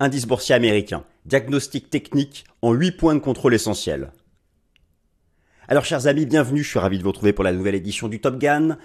Indice boursier américain. Diagnostic technique en 8 points de contrôle essentiels. Alors chers amis, bienvenue, je suis ravi de vous retrouver pour la nouvelle édition du Top Gun.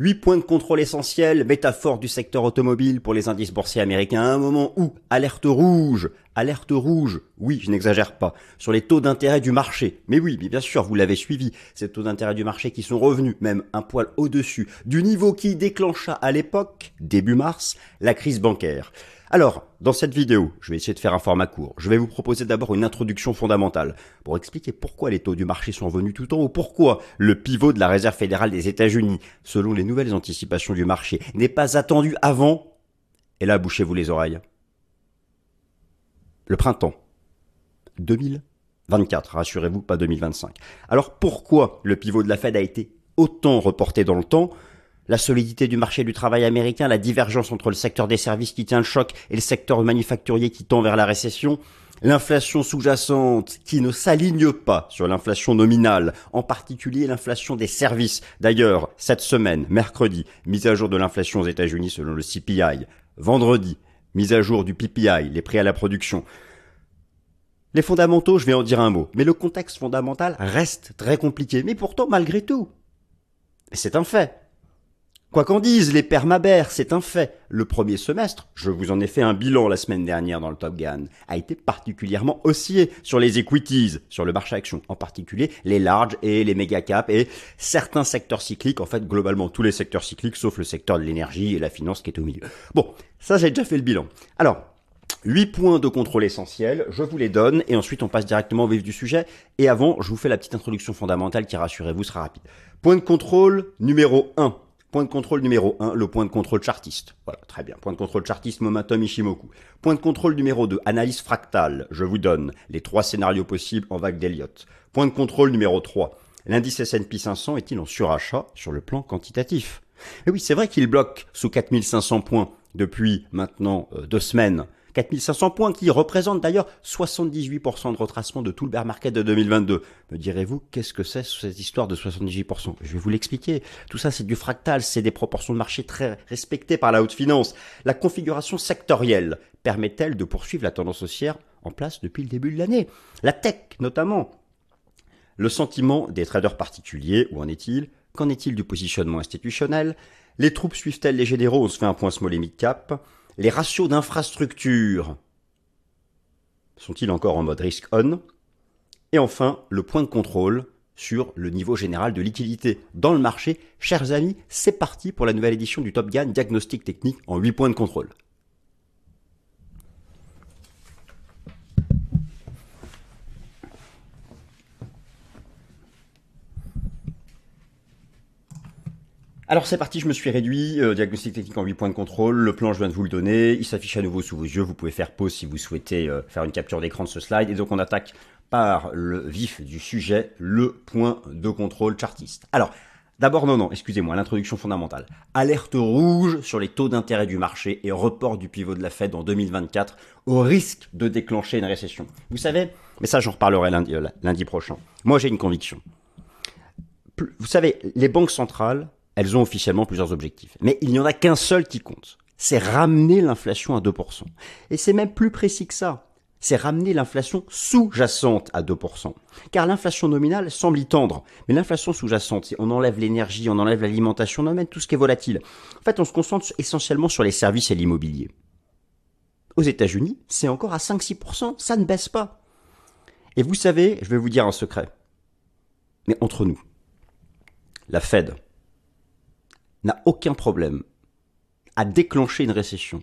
8 points de contrôle essentiels, métaphore du secteur automobile pour les indices boursiers américains, à un moment où, alerte rouge, alerte rouge, oui, je n'exagère pas, sur les taux d'intérêt du marché. Mais oui, bien sûr, vous l'avez suivi, ces taux d'intérêt du marché qui sont revenus, même un poil au-dessus, du niveau qui déclencha à l'époque, début mars, la crise bancaire. Alors, dans cette vidéo, je vais essayer de faire un format court. Je vais vous proposer d'abord une introduction fondamentale pour expliquer pourquoi les taux du marché sont venus tout en haut, pourquoi le pivot de la Réserve fédérale des États-Unis, selon les nouvelles anticipations du marché, n'est pas attendu avant. Et là, bouchez-vous les oreilles. Le printemps 2024, rassurez-vous, pas 2025. Alors pourquoi le pivot de la Fed a été autant reporté dans le temps? La solidité du marché du travail américain, la divergence entre le secteur des services qui tient le choc et le secteur manufacturier qui tend vers la récession, l'inflation sous-jacente qui ne s'aligne pas sur l'inflation nominale, en particulier l'inflation des services. D'ailleurs, cette semaine, mercredi, mise à jour de l'inflation aux États-Unis selon le CPI. Vendredi, mise à jour du PPI, les prix à la production. Les fondamentaux, je vais en dire un mot, mais le contexte fondamental reste très compliqué. Mais pourtant, malgré tout, c'est un fait. Quoi qu'en disent les permabères, c'est un fait. Le premier semestre, je vous en ai fait un bilan la semaine dernière dans le Top Gun, a été particulièrement haussier sur les equities, sur le marché action, en particulier les larges et les méga caps et certains secteurs cycliques, en fait globalement tous les secteurs cycliques sauf le secteur de l'énergie et la finance qui est au milieu. Bon, ça j'ai déjà fait le bilan. Alors, 8 points de contrôle essentiels, je vous les donne et ensuite on passe directement au vif du sujet. Et avant, je vous fais la petite introduction fondamentale qui, rassurez-vous, sera rapide. Point de contrôle numéro 1. Point de contrôle numéro 1, le point de contrôle chartiste. Voilà, très bien. Point de contrôle chartiste, Momentum Ishimoku. Point de contrôle numéro 2, analyse fractale. Je vous donne les trois scénarios possibles en vague d'Elliott. Point de contrôle numéro 3, l'indice S&P 500 est-il en surachat sur le plan quantitatif? Et oui, c'est vrai qu'il bloque sous 4500 points depuis maintenant euh, deux semaines 4500 points qui représentent d'ailleurs 78% de retracement de tout le bear market de 2022. Me direz-vous, qu'est-ce que c'est cette histoire de 78% Je vais vous l'expliquer. Tout ça, c'est du fractal, c'est des proportions de marché très respectées par la haute finance. La configuration sectorielle permet-elle de poursuivre la tendance haussière en place depuis le début de l'année? La tech, notamment. Le sentiment des traders particuliers, où en est-il? Qu'en est-il du positionnement institutionnel? Les troupes suivent-elles les généraux? On se fait un point small et mid cap les ratios d'infrastructure sont-ils encore en mode risk on? Et enfin, le point de contrôle sur le niveau général de liquidité dans le marché. Chers amis, c'est parti pour la nouvelle édition du Top Gun Diagnostic Technique en 8 points de contrôle. Alors c'est parti, je me suis réduit, euh, diagnostic technique en 8 points de contrôle, le plan je viens de vous le donner, il s'affiche à nouveau sous vos yeux, vous pouvez faire pause si vous souhaitez euh, faire une capture d'écran de ce slide, et donc on attaque par le vif du sujet, le point de contrôle chartiste. Alors, d'abord non, non, excusez-moi, l'introduction fondamentale. Alerte rouge sur les taux d'intérêt du marché et report du pivot de la Fed en 2024 au risque de déclencher une récession. Vous savez, mais ça j'en reparlerai lundi, euh, lundi prochain. Moi j'ai une conviction. Vous savez, les banques centrales elles ont officiellement plusieurs objectifs. Mais il n'y en a qu'un seul qui compte. C'est ramener l'inflation à 2%. Et c'est même plus précis que ça. C'est ramener l'inflation sous-jacente à 2%. Car l'inflation nominale semble y tendre. Mais l'inflation sous-jacente, on enlève l'énergie, on enlève l'alimentation, on enlève tout ce qui est volatile. En fait, on se concentre essentiellement sur les services et l'immobilier. Aux États-Unis, c'est encore à 5-6%, ça ne baisse pas. Et vous savez, je vais vous dire un secret. Mais entre nous, la Fed, n'a aucun problème à déclencher une récession.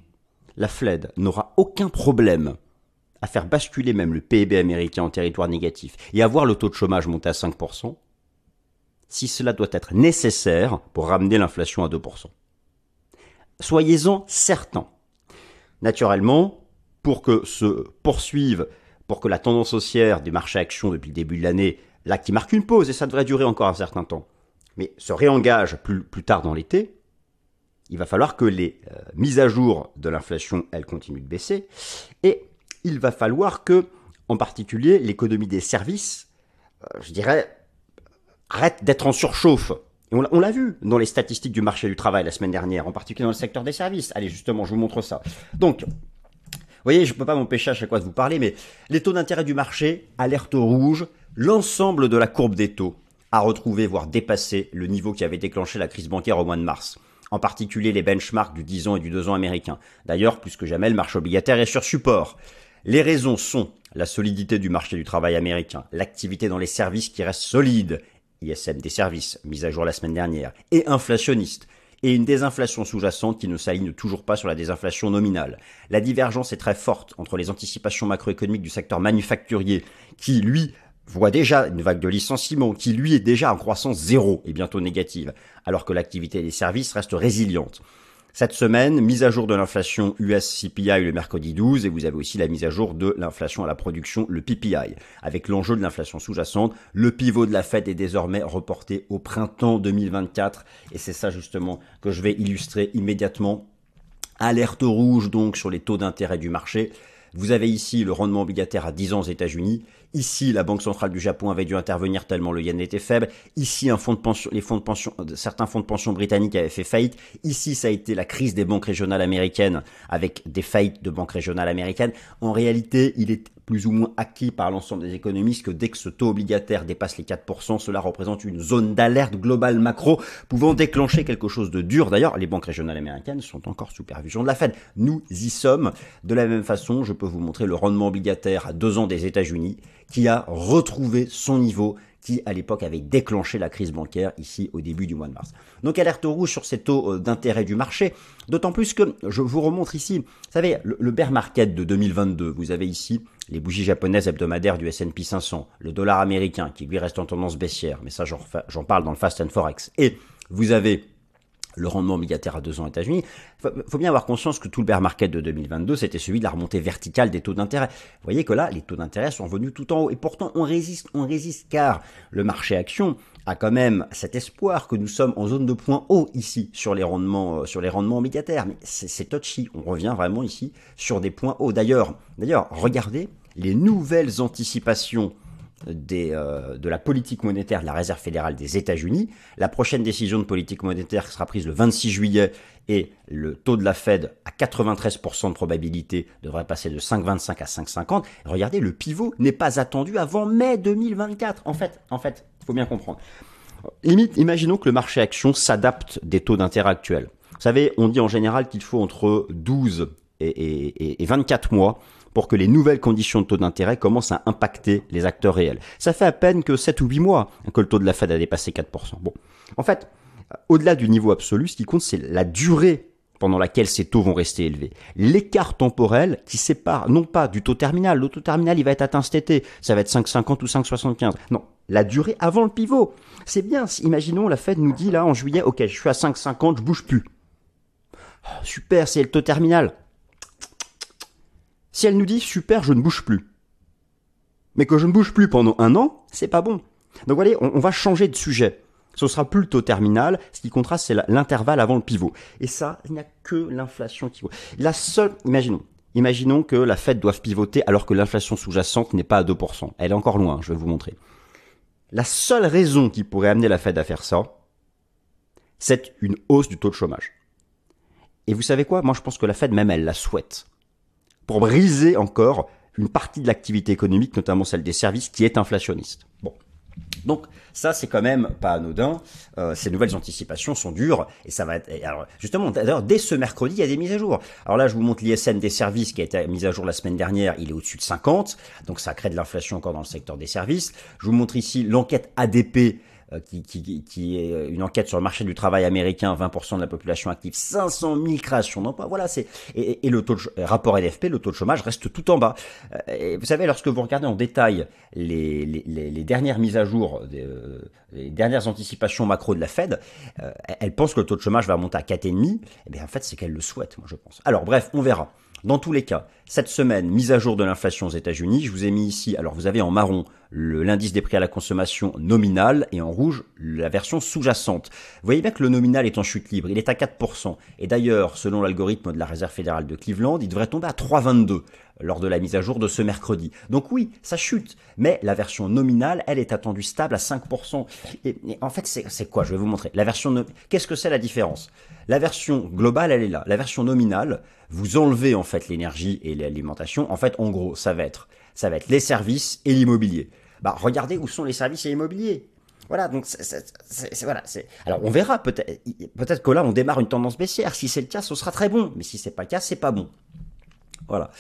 La Fed n'aura aucun problème à faire basculer même le PIB américain en territoire négatif et à voir le taux de chômage monter à 5%, si cela doit être nécessaire pour ramener l'inflation à 2%. Soyez-en certains. Naturellement, pour que se poursuive, pour que la tendance haussière des marchés actions depuis le début de l'année, là qui marque une pause, et ça devrait durer encore un certain temps, mais se réengage plus, tard dans l'été, il va falloir que les euh, mises à jour de l'inflation, elles continuent de baisser, et il va falloir que, en particulier, l'économie des services, euh, je dirais, arrête d'être en surchauffe. On l'a vu dans les statistiques du marché du travail la semaine dernière, en particulier dans le secteur des services. Allez, justement, je vous montre ça. Donc, voyez, je peux pas m'empêcher à chaque fois de vous parler, mais les taux d'intérêt du marché, alerte rouge, l'ensemble de la courbe des taux a retrouvé, voire dépassé, le niveau qui avait déclenché la crise bancaire au mois de mars. En particulier les benchmarks du 10 ans et du 2 ans américain. D'ailleurs, plus que jamais, le marché obligataire est sur support. Les raisons sont la solidité du marché du travail américain, l'activité dans les services qui reste solide, ISM des services, mise à jour la semaine dernière, et inflationniste, et une désinflation sous-jacente qui ne s'aligne toujours pas sur la désinflation nominale. La divergence est très forte entre les anticipations macroéconomiques du secteur manufacturier, qui, lui, voit déjà une vague de licenciements, qui, lui, est déjà en croissance zéro et bientôt négative, alors que l'activité des services reste résiliente. Cette semaine, mise à jour de l'inflation US CPI le mercredi 12 et vous avez aussi la mise à jour de l'inflation à la production, le PPI. Avec l'enjeu de l'inflation sous-jacente, le pivot de la Fed est désormais reporté au printemps 2024 et c'est ça justement que je vais illustrer immédiatement. Alerte rouge donc sur les taux d'intérêt du marché. Vous avez ici le rendement obligataire à 10 ans aux États-Unis. Ici, la Banque centrale du Japon avait dû intervenir tellement le yen était faible. Ici, un fonds de pension, les fonds de pension, euh, certains fonds de pension britanniques avaient fait faillite. Ici, ça a été la crise des banques régionales américaines avec des faillites de banques régionales américaines. En réalité, il est plus ou moins acquis par l'ensemble des économistes que dès que ce taux obligataire dépasse les 4%, cela représente une zone d'alerte globale macro pouvant déclencher quelque chose de dur. D'ailleurs, les banques régionales américaines sont encore sous perfusion de la Fed. Nous y sommes. De la même façon, je peux vous montrer le rendement obligataire à deux ans des États-Unis qui a retrouvé son niveau qui à l'époque avait déclenché la crise bancaire ici au début du mois de mars. Donc alerte rouge sur ces taux euh, d'intérêt du marché, d'autant plus que je vous remontre ici, vous savez, le, bear market de 2022, vous avez ici les bougies japonaises hebdomadaires du S&P 500, le dollar américain qui lui reste en tendance baissière, mais ça j'en parle dans le Fast and Forex, et vous avez le rendement obligataire à deux ans aux États-Unis. Faut, bien avoir conscience que tout le bear market de 2022, c'était celui de la remontée verticale des taux d'intérêt. Vous voyez que là, les taux d'intérêt sont venus tout en haut. Et pourtant, on résiste, on résiste car le marché action a quand même cet espoir que nous sommes en zone de point haut ici sur les rendements, euh, sur les rendements obligataires. Mais c'est touchy. On revient vraiment ici sur des points hauts. D'ailleurs, d'ailleurs, regardez les nouvelles anticipations euh, de la politique monétaire de la Réserve fédérale des États-Unis. La prochaine décision de politique monétaire sera prise le 26 juillet et le taux de la Fed à 93% de probabilité devrait passer de 5,25 à 5,50. Regardez, le pivot n'est pas attendu avant mai 2024. En fait, en fait, faut bien comprendre. Imaginons que le marché action s'adapte des taux d'intérêt actuels. Vous savez, on dit en général qu'il faut entre 12 et, et, et 24 mois pour que les nouvelles conditions de taux d'intérêt commencent à impacter les acteurs réels. Ça fait à peine que 7 ou 8 mois que le taux de la Fed a dépassé 4%. Bon, en fait, au-delà du niveau absolu, ce qui compte, c'est la durée pendant laquelle ces taux vont rester élevés. L'écart temporel qui sépare non pas du taux terminal, le taux terminal il va être atteint cet été, ça va être 5,50 ou 5,75. Non, la durée avant le pivot. C'est bien, imaginons la Fed nous dit là en juillet, ok, je suis à 5,50, je bouge plus. Ah, super, c'est le taux terminal. Si elle nous dit super, je ne bouge plus, mais que je ne bouge plus pendant un an, c'est pas bon. Donc voyez, on, va changer de sujet. Ce sera plus le terminal. Ce qui contraste, c'est l'intervalle avant le pivot. Et ça, il n'y a que l'inflation qui. La seule, imaginons, imaginons que la Fed doive pivoter alors que l'inflation sous-jacente n'est pas à 2%. Elle est encore loin, je vais vous montrer. La seule raison qui pourrait amener la Fed à faire ça, c'est une hausse du taux de chômage. Et vous savez quoi? Moi, je pense que la Fed, même elle la souhaite pour briser encore une partie de l'activité économique, notamment celle des services, qui est inflationniste. Bon. Donc ça c'est quand même pas anodin. Euh, ces nouvelles anticipations sont dures et ça va être. Alors justement, d'ailleurs dès ce mercredi il y a des mises à jour. Alors là je vous montre l'ISN des services qui a été mise à jour la semaine dernière. Il est au-dessus de 50, donc ça crée de l'inflation encore dans le secteur des services. Je vous montre ici l'enquête ADP qui, qui, qui, est euh, une enquête sur le marché du travail américain, 20% de la population active, 500 000 créations d'emplois. Voilà, c'est et, et, le taux de, rapport NFP, le taux de chômage reste tout en bas. Euh, et vous savez, lorsque vous regardez en détail les, les, les dernières mises à jour, les dernières anticipations macro de la Fed, elle pense que le taux de chômage va monter à 4,5. Eh bien, en fait, c'est qu'elle le souhaite, moi, je pense. Alors, bref, on verra. Dans tous les cas, cette semaine, mise à jour de l'inflation aux États-Unis, je vous ai mis ici, alors vous avez en marron l'indice des prix à la consommation nominal et en rouge la version sous-jacente. Vous voyez bien que le nominal est en chute libre, il est à 4%. Et d'ailleurs, selon l'algorithme de la Réserve fédérale de Cleveland, il devrait tomber à 3,22 lors de la mise à jour de ce mercredi. Donc oui, ça chute, mais la version nominale, elle est attendue stable à 5%. Et, en fait, c'est quoi? Je vais vous montrer. La version qu'est-ce que c'est la différence? La version globale, elle est là. La version nominale, vous enlevez en fait l'énergie et l'alimentation. En fait, en gros, ça va être ça va être les services et l'immobilier. Bah regardez où sont les services et l'immobilier. Voilà, donc c'est voilà. Alors on verra peut-être peut-être que là on démarre une tendance baissière. Si c'est le cas, ce sera très bon. Mais si c'est pas le cas, c'est pas bon. Voilà.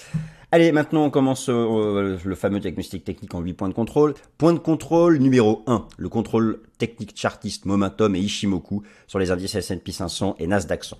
Allez, maintenant on commence euh, le fameux diagnostic technique en 8 points de contrôle. Point de contrôle numéro 1, le contrôle technique chartiste Momentum et Ishimoku sur les indices S&P 500 et Nasdaq 100.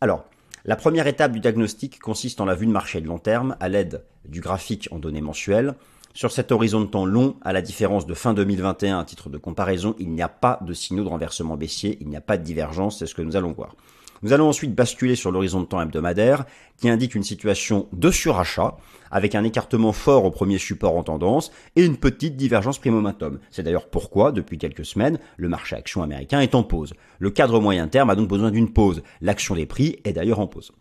Alors, la première étape du diagnostic consiste en la vue de marché de long terme à l'aide du graphique en données mensuelles. Sur cet horizon de temps long, à la différence de fin 2021 à titre de comparaison, il n'y a pas de signaux de renversement baissier, il n'y a pas de divergence, c'est ce que nous allons voir. Nous allons ensuite basculer sur l'horizon de temps hebdomadaire qui indique une situation de surachat avec un écartement fort au premier support en tendance et une petite divergence primo-momentum. C'est d'ailleurs pourquoi, depuis quelques semaines, le marché action américain est en pause. Le cadre moyen terme a donc besoin d'une pause. L'action des prix est d'ailleurs en pause.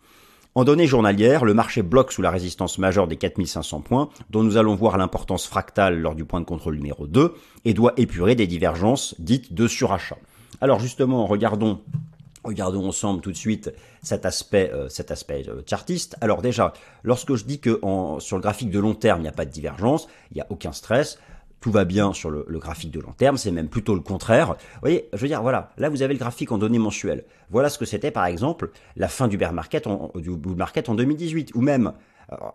En données journalières, le marché bloque sous la résistance majeure des 4500 points, dont nous allons voir l'importance fractale lors du point de contrôle numéro 2, et doit épurer des divergences dites de surachat. Alors justement, regardons Regardons ensemble tout de suite cet aspect, euh, cet aspect euh, chartiste. Alors déjà, lorsque je dis que sur le graphique de long terme, il n'y a pas de divergence, il n'y a aucun stress, tout va bien sur le, graphique de long terme, c'est même plutôt le contraire. Vous voyez, je veux dire, voilà, là vous avez le graphique en données mensuelles. Voilà ce que c'était par exemple la fin du bear market, en, du bull market en 2018, ou même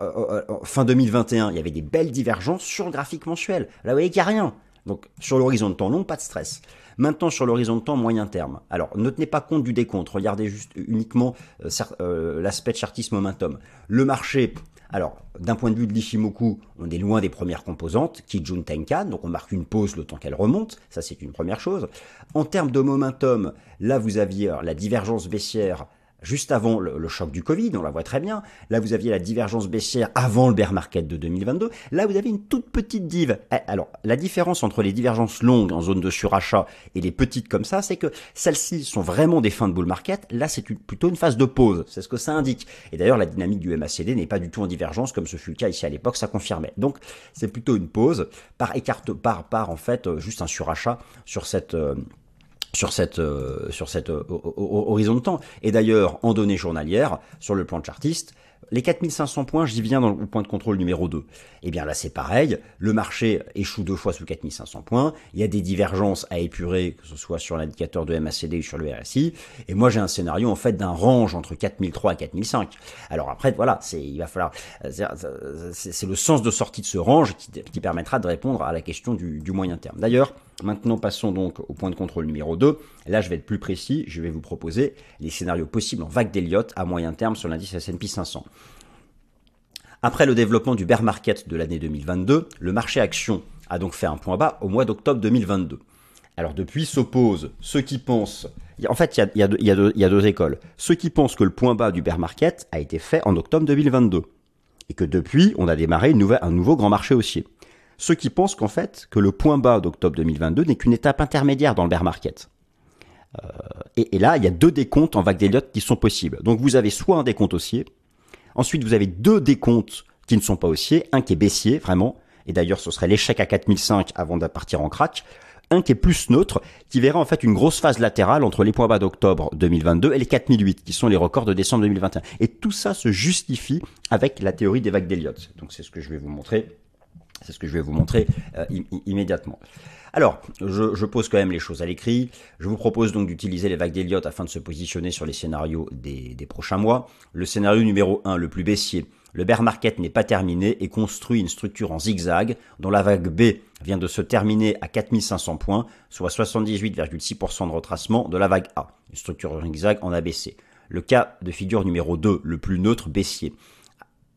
euh, fin 2021, il y avait des belles divergences sur le graphique mensuel. Là, vous voyez qu'il n'y a rien. Donc sur l'horizon de temps long, pas de stress. Maintenant, sur l'horizon de temps moyen terme. Alors, ne tenez pas compte du décompte. Regardez juste uniquement euh, euh, l'aspect chartisme momentum. Le marché, alors, d'un point de vue de l'Ishimoku, on est loin des premières composantes, Kijun Tenkan, donc on marque une pause le temps qu'elle remonte, ça c'est une première chose. En termes de momentum, là vous aviez la divergence baissière juste avant le, choc du Covid, on la voit très bien. Là, vous aviez la divergence baissière avant le bear market de 2022. Là, vous avez une toute petite dive. Eh, alors, la différence entre les divergences longues en zone de surachat et les petites comme ça, c'est que celles-ci sont vraiment des fins de bull market. Là, c'est plutôt une phase de pause. C'est ce que ça indique. Et d'ailleurs, la dynamique du MACD n'est pas du tout en divergence comme ce fut le cas ici à l'époque, ça confirmait. Donc, c'est plutôt une pause par écarte, par, par en fait, euh, juste un surachat sur cette, euh, sur cette euh, sur cette euh, horizon de temps. Et d'ailleurs, en données journalières, sur le plan chartiste, les 4500 points, j'y viens dans le point de contrôle numéro 2. Eh bien là, c'est pareil. Le marché échoue deux fois sous 4500 points. Il y a des divergences à épurer, que ce soit sur l'indicateur de MACD ou sur le RSI. Et moi, j'ai un scénario, en fait, d'un range entre 4003 et 4005. Alors après, voilà, c'est, il va falloir, c'est le sens de sortie de ce range qui, permettra de répondre à la question du moyen terme. D'ailleurs, Maintenant, passons donc au point de contrôle numéro 2. Là, je vais être plus précis. Je vais vous proposer les scénarios possibles en vague d'Elliott à moyen terme sur l'indice S&P 500. Après le développement du bear market de l'année 2022, le marché action a donc fait un point bas au mois d'octobre 2022. Alors depuis s'opposent ceux qui pensent... En fait, il y a, deux, écoles. Ceux qui pensent que le point bas du bear market a été fait en octobre 2022. Et que depuis, on a démarré un nouveau grand marché haussier ceux qui pensent qu'en fait, que le point bas d'octobre 2022 n'est qu'une étape intermédiaire dans le bear market. Euh, et, là, il y a deux décomptes en vague d'Elliott qui sont possibles. Donc vous avez soit un décompte haussier, ensuite vous avez deux décomptes qui ne sont pas haussiers, un qui est baissier, vraiment, et d'ailleurs ce serait l'échec à 4005 avant de partir en crack, un qui est plus neutre, qui verra en fait une grosse phase latérale entre les points bas d'octobre 2022 et les 4008, qui sont les records de décembre 2021. Et tout ça se justifie avec la théorie des vagues d'Elliott. Donc c'est ce que je vais vous montrer c'est ce que je vais vous montrer euh, immédiatement. Alors, je, pose quand même les choses à l'écrit. Je vous propose donc d'utiliser les vagues d'Elliott afin de se positionner sur les scénarios des, prochains mois. Le scénario numéro 1, le plus baissier, le bear market n'est pas terminé et construit une structure en zigzag dont la vague B vient de se terminer à 4500 points, soit 78,6% de retracement de la vague A, une structure en zigzag en ABC. Le cas de figure numéro 2, le plus neutre baissier,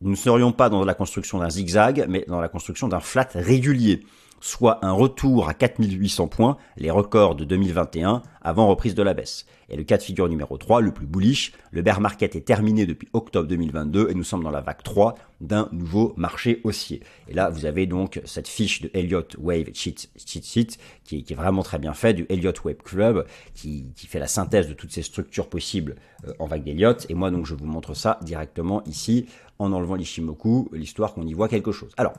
nous ne serions pas dans la construction d'un zigzag, mais dans la construction d'un flat régulier. soit un retour à 4800 points, les records de 2021 avant reprise de la baisse. Et le cas de figure numéro 3, le plus bullish, le bear market est terminé depuis octobre 2022 et nous sommes dans la vague 3 d'un nouveau marché haussier. Et là, vous avez donc cette fiche de Elliott Wave Cheat, Sheet qui, est vraiment très bien fait, du Elliott Wave Club, qui, fait la synthèse de toutes ces structures possibles euh, en vague d'Elliott. Et moi, donc, je vous montre ça directement ici en enlevant l'Ishimoku, l'histoire qu'on y voit quelque chose. Alors,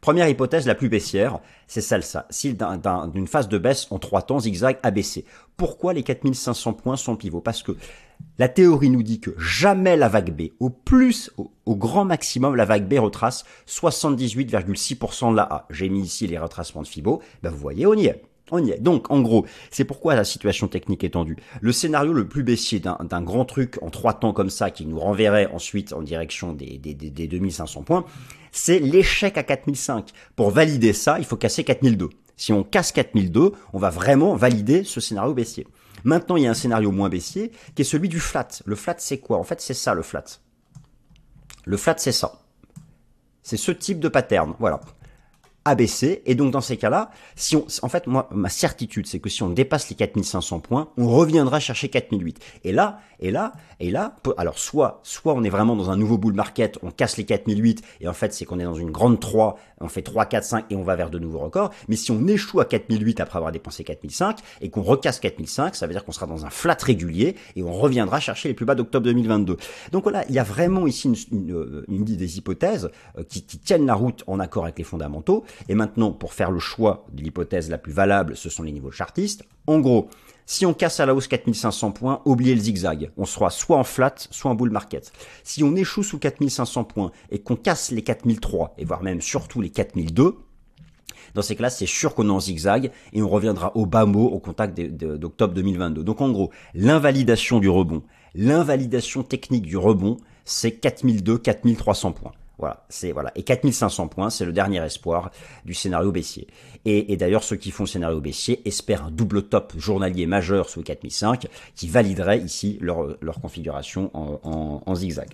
première hypothèse la plus baissière, c'est celle-là. Si d'une phase de baisse en trois temps, zigzag abaissé. Pourquoi les 4500 points sont pivots? Parce que la théorie nous dit que jamais la vague B, au plus, au, grand maximum, la vague B retrace 78,6% de la A. J'ai mis ici les retracements de Fibo. Ben vous voyez, on y est. Donc, en gros, c'est pourquoi la situation technique est tendue. Le scénario le plus baissier d'un grand truc en trois temps comme ça, qui nous renverrait ensuite en direction des, 2500 points, c'est l'échec à 4005. Pour valider ça, il faut casser 4002. Si on casse 4002, on va vraiment valider ce scénario baissier. Maintenant, il y a un scénario moins baissier, qui est celui du flat. Le flat, c'est quoi? En fait, c'est ça, le flat. Le flat, c'est ça. C'est ce type de pattern. Voilà abaisser. Et donc dans ces cas-là, si on, en fait, moi, ma certitude, c'est que si on dépasse les 4500 points, on reviendra chercher 4008. Et là, et là, et là, alors soit, soit on est vraiment dans un nouveau bull market, on casse les 4008, et en fait, c'est qu'on est dans une grande 3, on fait 3, 4, 5, et on va vers de nouveaux records. Mais si on échoue à 4008 après avoir dépensé 4005, et qu'on recasse 4005, ça veut dire qu'on sera dans un flat régulier, et on reviendra chercher les plus bas d'octobre 2022. Donc voilà, il y a vraiment ici une, une, une des hypothèses euh, qui, qui tiennent la route en accord avec les fondamentaux, et maintenant, pour faire le choix de l'hypothèse la plus valable, ce sont les niveaux chartistes. En gros, si on casse à la hausse 4500 points, oubliez le zigzag. On sera soit en flat, soit en bull market. Si on échoue sous 4500 points et qu'on casse les 4003, et voire même surtout les 4002, dans ces cas-là, c'est sûr qu'on est en zigzag et on reviendra au bas mot au contact d'octobre 2022. Donc en gros, l'invalidation du rebond, l'invalidation technique du rebond, c'est 4002, 4300 points. Voilà, c'est voilà. Et 4500 points, c'est le dernier espoir du scénario baissier. Et, d'ailleurs, ceux qui font scénario baissier espèrent un double top journalier majeur sous 4005 qui validerait ici leur, configuration en, en, zigzag.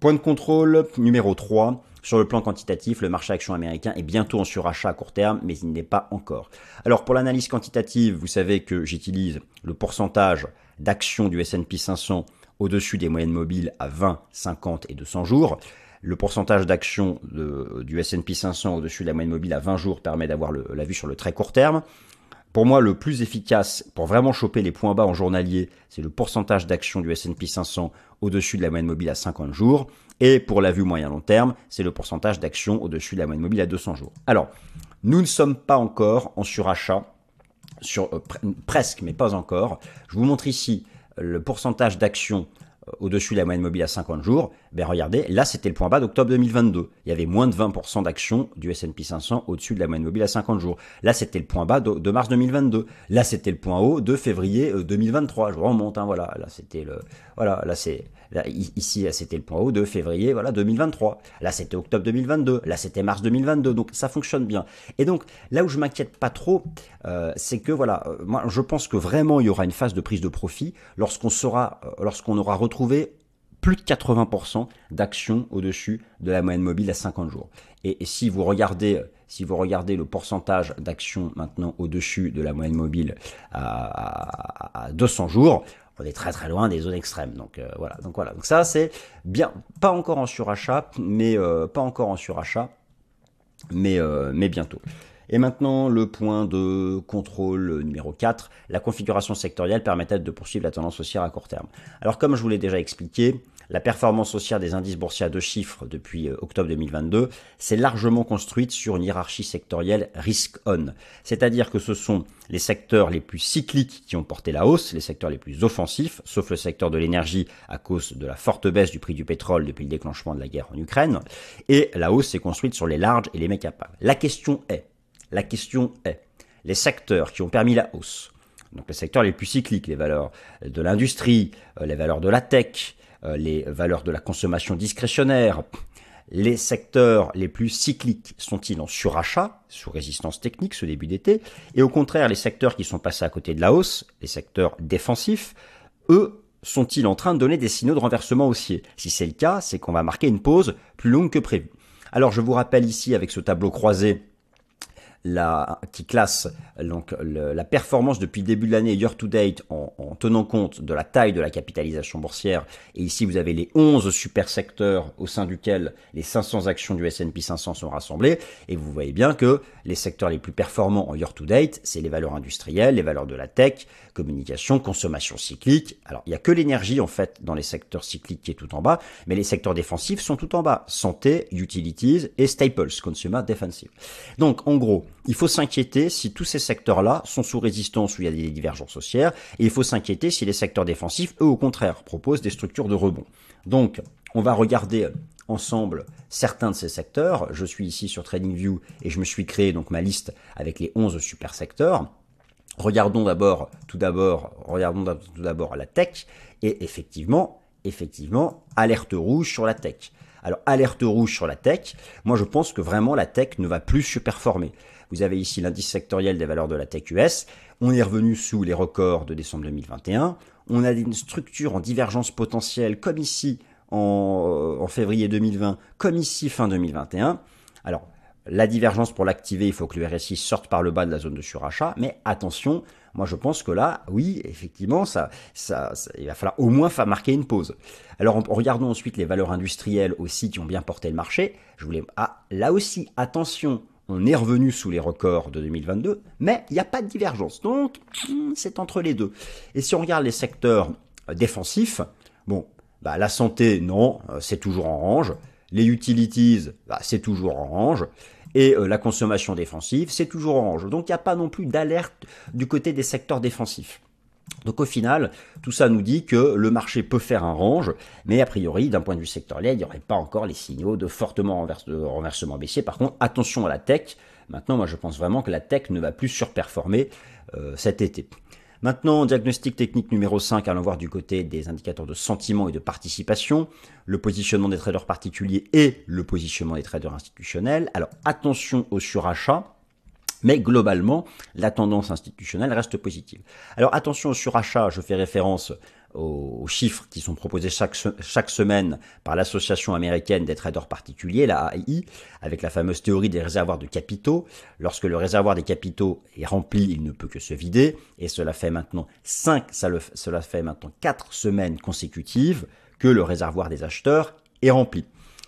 Point de contrôle numéro 3. Sur le plan quantitatif, le marché action américain est bientôt en surachat à court terme, mais il n'est pas encore. Alors pour l'analyse quantitative, vous savez que j'utilise le pourcentage d'actions du S&P 500 au-dessus des moyennes mobiles à 20, 50 et 200 jours. Le pourcentage d'action du S&P 500 au-dessus de la moyenne mobile à 20 jours permet d'avoir la vue sur le très court terme. Pour moi, le plus efficace pour vraiment choper les points bas en journalier, c'est le pourcentage d'action du S&P 500 au-dessus de la moyenne mobile à 50 jours. Et pour la vue moyen long terme, c'est le pourcentage d'action au-dessus de la moyenne mobile à 200 jours. Alors, nous ne sommes pas encore en surachat, sur, euh, presque, mais pas encore. Je vous montre ici le pourcentage d'action au-dessus de la moyenne mobile à 50 jours, ben regardez, là c'était le point bas d'octobre 2022. Il y avait moins de 20% d'actions du S&P 500 au-dessus de la moyenne mobile à 50 jours. Là c'était le point bas de, mars 2022. Là c'était le point haut de février 2023. Euh, Je remonte, hein, voilà. Là c'était le, voilà, là c'est, ici c'était le point haut de février, voilà 2023. Là c'était octobre 2022. Là c'était mars 2022. Donc ça fonctionne bien. Et donc là où je m'inquiète pas trop, euh, c'est que voilà, euh, moi je pense que vraiment il y aura une phase de prise de profit lorsqu'on sera, lorsqu'on aura retrouvé plus de 80% d'actions au-dessus de la moyenne mobile à 50 jours. Et, si vous regardez si vous regardez le pourcentage d'actions maintenant au-dessus de la moyenne mobile à, 200 jours, on est très très loin des zones extrêmes. Donc euh, voilà. Donc voilà. Donc ça c'est bien, pas encore en surachat, mais euh, pas encore en surachat, mais euh, mais bientôt. Et maintenant, le point de contrôle numéro 4, la configuration sectorielle permettait de poursuivre la tendance haussière à court terme? Alors comme je vous l'ai déjà expliqué, la performance haussière des indices boursiers à deux chiffres depuis euh, octobre 2022 s'est largement construite sur une hiérarchie sectorielle risk-on. C'est-à-dire que ce sont les secteurs les plus cycliques qui ont porté la hausse, les secteurs les plus offensifs, sauf le secteur de l'énergie à cause de la forte baisse du prix du pétrole depuis le déclenchement de la guerre en Ukraine. Et la hausse s'est construite sur les larges et les méga La question est, la question est, les secteurs qui ont permis la hausse, donc les secteurs les plus cycliques, les valeurs de l'industrie, euh, les valeurs de la tech, euh, les valeurs de la consommation discrétionnaire, les secteurs les plus cycliques sont-ils en surachat, sous résistance technique ce début d'été, et au contraire les secteurs qui sont passés à côté de la hausse, les secteurs défensifs, eux sont-ils en train de donner des signaux de renversement haussier? Si c'est le cas, c'est qu'on va marquer une pause plus longue que prévu. Alors je vous rappelle ici avec ce tableau croisé la, qui classe donc la performance depuis le début de l'année year to date en, en, tenant compte de la taille de la capitalisation boursière. Et ici, vous avez les 11 super secteurs au sein duquel les 500 actions du S&P 500 sont rassemblées. Et vous voyez bien que les secteurs les plus performants en year to date, c'est les valeurs industrielles, les valeurs de la tech, communication, consommation cyclique. Alors, il n'y a que l'énergie, en fait, dans les secteurs cycliques qui est tout en bas, mais les secteurs défensifs sont tout en bas. Santé, utilities et staples, consumer defensive. Donc, en gros, il faut s'inquiéter si tous ces secteurs-là sont sous résistance où il y a des divergences haussières, et il faut s'inquiéter si les secteurs défensifs, eux, au contraire, proposent des structures de rebond. Donc, on va regarder ensemble certains de ces secteurs. Je suis ici sur TradingView et je me suis créé donc ma liste avec les 11 super secteurs. Regardons d'abord, tout d'abord, regardons tout d'abord la tech et effectivement, effectivement, alerte rouge sur la tech. Alors alerte rouge sur la tech, moi je pense que vraiment la tech ne va plus se performer. Vous avez ici l'indice sectoriel des valeurs de la tech US. On est revenu sous les records de décembre 2021. On a une structure en divergence potentielle comme ici en, en février 2020, comme ici fin 2021. Alors la divergence pour l'activer, il faut que le RSI sorte par le bas de la zone de surachat, mais attention, moi je pense que là, oui, effectivement, ça, ça, il va falloir au moins faire marquer une pause. Alors regardons ensuite les valeurs industrielles aussi qui ont bien porté le marché. Je voulais, ah, là aussi, attention, on est revenu sous les records de 2022, mais il n'y a pas de divergence, donc hmm, c'est entre les deux. Et si on regarde les secteurs défensifs, bon, bah, la santé, non, euh, c'est toujours en range. Les utilities, bah, c'est toujours en range et euh, la consommation défensive, c'est toujours orange. Donc il n'y a pas non plus d'alerte du côté des secteurs défensifs. Donc au final, tout ça nous dit que le marché peut faire un range, mais a priori, d'un point de vue sectoriel, il n'y aurait pas encore les signaux de fortement renversement baissier. Par contre, attention à la tech. Maintenant, moi je pense vraiment que la tech ne va plus surperformer euh, cet été. Maintenant, diagnostic technique numéro 5, allons voir du côté des indicateurs de sentiment et de participation, le positionnement des traders particuliers et le positionnement des traders institutionnels. Alors attention au surachat. Mais globalement, la tendance institutionnelle reste positive. Alors attention au surachat, je fais référence aux, chiffres qui sont proposés chaque, chaque semaine par l'association américaine des traders particuliers, la AI, avec la fameuse théorie des réservoirs de capitaux. Lorsque le réservoir des capitaux est rempli, il ne peut que se vider, et cela fait maintenant 5, ça le, cela fait maintenant 4 semaines consécutives que le réservoir des acheteurs est rempli.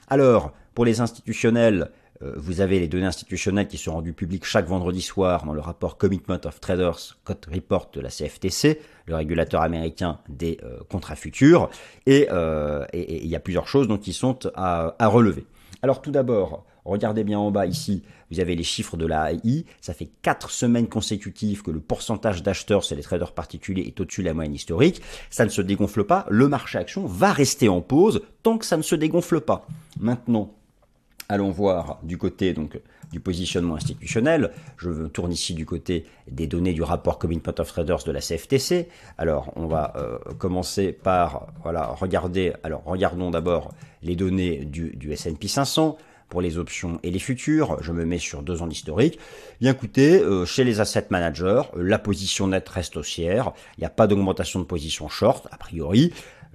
Alors, pour les institutionnels, vous avez les données institutionnelles qui sont rendues publiques chaque vendredi soir dans le rapport Commitment of Traders Code Report de la CFTC, le régulateur américain des euh, contrats futurs. Euh, et il y a plusieurs choses donc, qui sont à, à relever. Alors tout d'abord, regardez bien en bas ici, vous avez les chiffres de la AI. Ça fait 4 semaines consécutives que le pourcentage d'acheteurs, c'est les traders particuliers, est au-dessus de la moyenne historique. Ça ne se dégonfle pas. Le marché action va rester en pause tant que ça ne se dégonfle pas. Maintenant, Allons voir du côté donc du positionnement institutionnel. Je tourne ici du côté des données du rapport Commitment of Traders de la CFTC. Alors, on va euh, commencer par voilà regarder. Alors, regardons d'abord les données du, du S&P 500 pour les options et les futurs. Je me mets sur deux ans d'historique. Bien écoutez, euh, chez les asset managers, la position nette reste haussière. Il n'y a pas d'augmentation de position short, a priori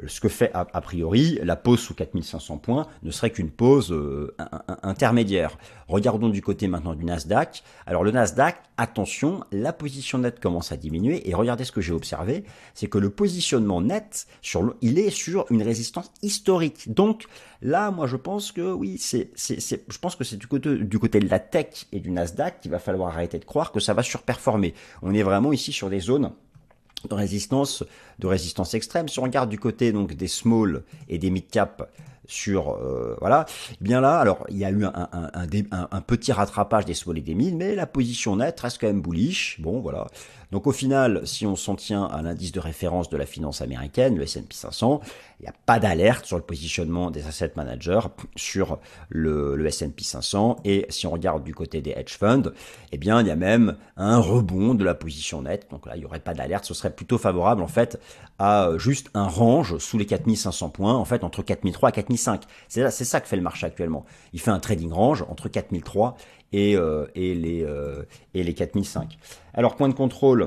ce que fait a, priori la pause sous 4500 points ne serait qu'une pause euh, intermédiaire. Regardons du côté maintenant du Nasdaq. Alors le Nasdaq, attention, la position nette commence à diminuer et regardez ce que j'ai observé, c'est que le positionnement net sur il est sur une résistance historique. Donc là, moi je pense que oui, c'est je pense que c'est du côté du côté de la tech et du Nasdaq qu'il va falloir arrêter de croire que ça va surperformer. On est vraiment ici sur des zones de résistance, de résistance extrême. Si on regarde du côté donc des small et des mid cap sur euh, voilà, eh bien là, alors il y a eu un, un, petit rattrapage des small et des mid, mais la position nette reste quand même bullish. Bon voilà, donc au final, si on s'en tient à l'indice de référence de la finance américaine, le S&P 500, il n'y a pas d'alerte sur le positionnement des asset managers sur le, S&P 500. Et si on regarde du côté des hedge funds, eh bien il y a même un rebond de la position nette. Donc là, il n'y aurait pas d'alerte. Ce serait plutôt favorable en fait à juste un range sous les 4500 points, en fait entre 4003 et 4005. C'est c'est ça que fait le marché actuellement. Il fait un trading range entre 4003 et, euh, et, les, euh, et les 4005. Alors, point de contrôle,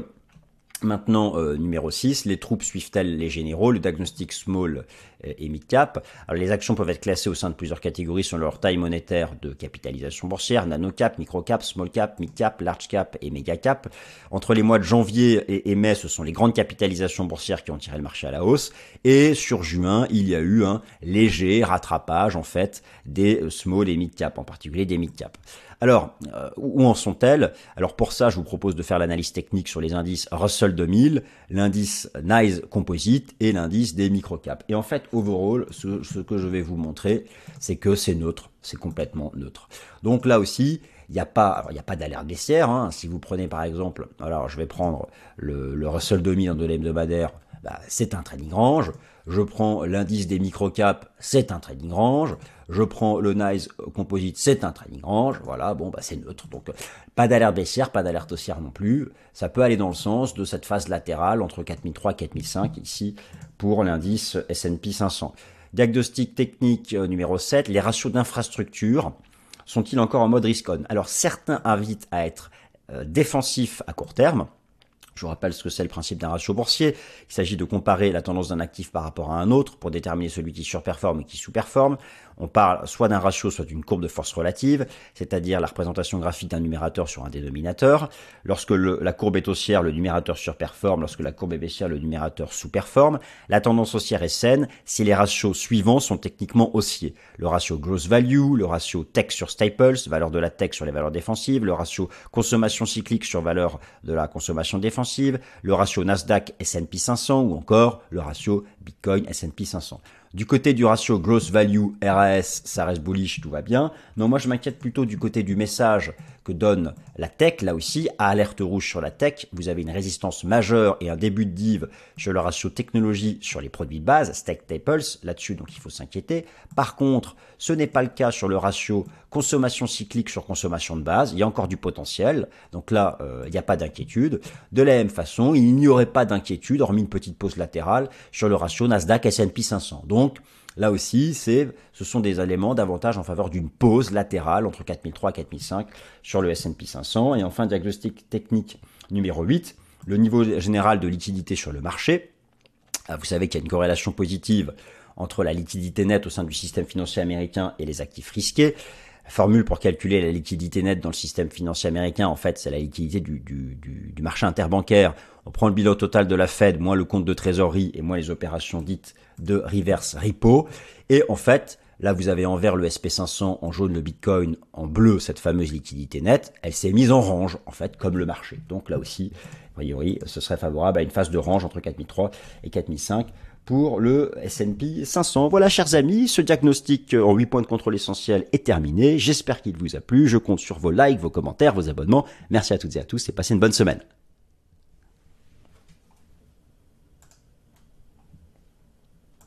Maintenant, euh, numéro 6, les troupes suivent-elles les généraux? Le diagnostic small et mid-cap. Les actions peuvent être classées au sein de plusieurs catégories selon leur taille monétaire de capitalisation boursière, nano-cap, micro-cap, small-cap, mid-cap, large-cap et méga-cap. Entre les mois de janvier et, mai, ce sont les grandes capitalisations boursières qui ont tiré le marché à la hausse. Et sur juin, il y a eu un léger rattrapage, en fait, des small et mid-cap, en particulier des mid-cap. Alors, euh, où en sont-elles? Alors pour ça, je vous propose de faire l'analyse technique sur les indices Russell 2000, l'indice NICE Composite et l'indice des microcaps. Et en fait, overall, ce, que je vais vous montrer, c'est que c'est neutre, c'est complètement neutre. Donc là aussi, il n'y a pas, il n'y a pas d'alerte baissière. Hein. Si vous prenez par exemple, alors je vais prendre le, le Russell 2000 en de l'hebdomadaire, bah, c'est un trading range. Je prends l'indice des microcaps, c'est un trading range. Je prends le NICE Composite, c'est un trading range. Voilà, bon, bah, c'est neutre. Donc, pas d'alerte baissière, pas d'alerte haussière non plus. Ça peut aller dans le sens de cette phase latérale entre 4003 et 4005 ici pour l'indice S&P 500. Diagnostic technique euh, numéro 7, les ratios d'infrastructure sont-ils encore en mode risk-on? Alors certains invitent à être euh, défensifs à court terme, je vous rappelle ce que c'est le principe d'un ratio boursier. Il s'agit de comparer la tendance d'un actif par rapport à un autre pour déterminer celui qui surperforme et qui sous-performe. On parle soit d'un ratio, soit d'une courbe de force relative, c'est-à-dire la représentation graphique d'un numérateur sur un dénominateur. Lorsque la courbe est haussière, le numérateur surperforme. Lorsque la courbe est baissière, le numérateur sous-performe. La tendance haussière est saine si les ratios suivants sont techniquement haussiers. Le ratio gross value, le ratio tech sur staples, valeur de la tech sur les valeurs défensives, le ratio consommation cyclique sur valeur de la consommation défensive, le ratio Nasdaq S&P 500 ou encore le ratio Bitcoin S&P 500. Du côté du ratio gross value RAS, ça reste bullish, tout va bien. Non, moi je m'inquiète plutôt du côté du message que donne la tech. Là aussi, à alerte rouge sur la tech, vous avez une résistance majeure et un début de div sur le ratio technologie sur les produits de base, Stack Staples, là-dessus, donc il faut s'inquiéter. Par contre, ce n'est pas le cas sur le ratio consommation cyclique sur consommation de base. Il y a encore du potentiel. Donc là, euh, il n'y a pas d'inquiétude. De la même façon, il n'y aurait pas d'inquiétude, hormis une petite pause latérale, sur le ratio Nasdaq S&P 500. Donc, là aussi, ce sont des éléments d'avantage en faveur d'une pause latérale entre 4003 et 4005 sur le S&P 500. Et enfin, diagnostic technique numéro 8, le niveau général de liquidité sur le marché. Ah, vous savez qu'il y a une corrélation positive entre la liquidité nette au sein du système financier américain et les actifs risqués. Formule pour calculer la liquidité nette dans le système financier américain, en fait, c'est la liquidité du, marché interbancaire. On prend le bilan total de la Fed, moins le compte de trésorerie et moins les opérations dites de reverse repo. Et en fait, là, vous avez en vert le SP500, en jaune le Bitcoin, en bleu cette fameuse liquidité nette. Elle s'est mise en range, en fait, comme le marché. Donc là aussi, a priori, ce serait favorable à une phase de range entre 4003 et 4005 pour le S&P 500. Voilà, chers amis, ce diagnostic en 8 points de contrôle essentiel est terminé. J'espère qu'il vous a plu. Je compte sur vos likes, vos commentaires, vos abonnements. Merci à toutes et à tous et passez une bonne semaine.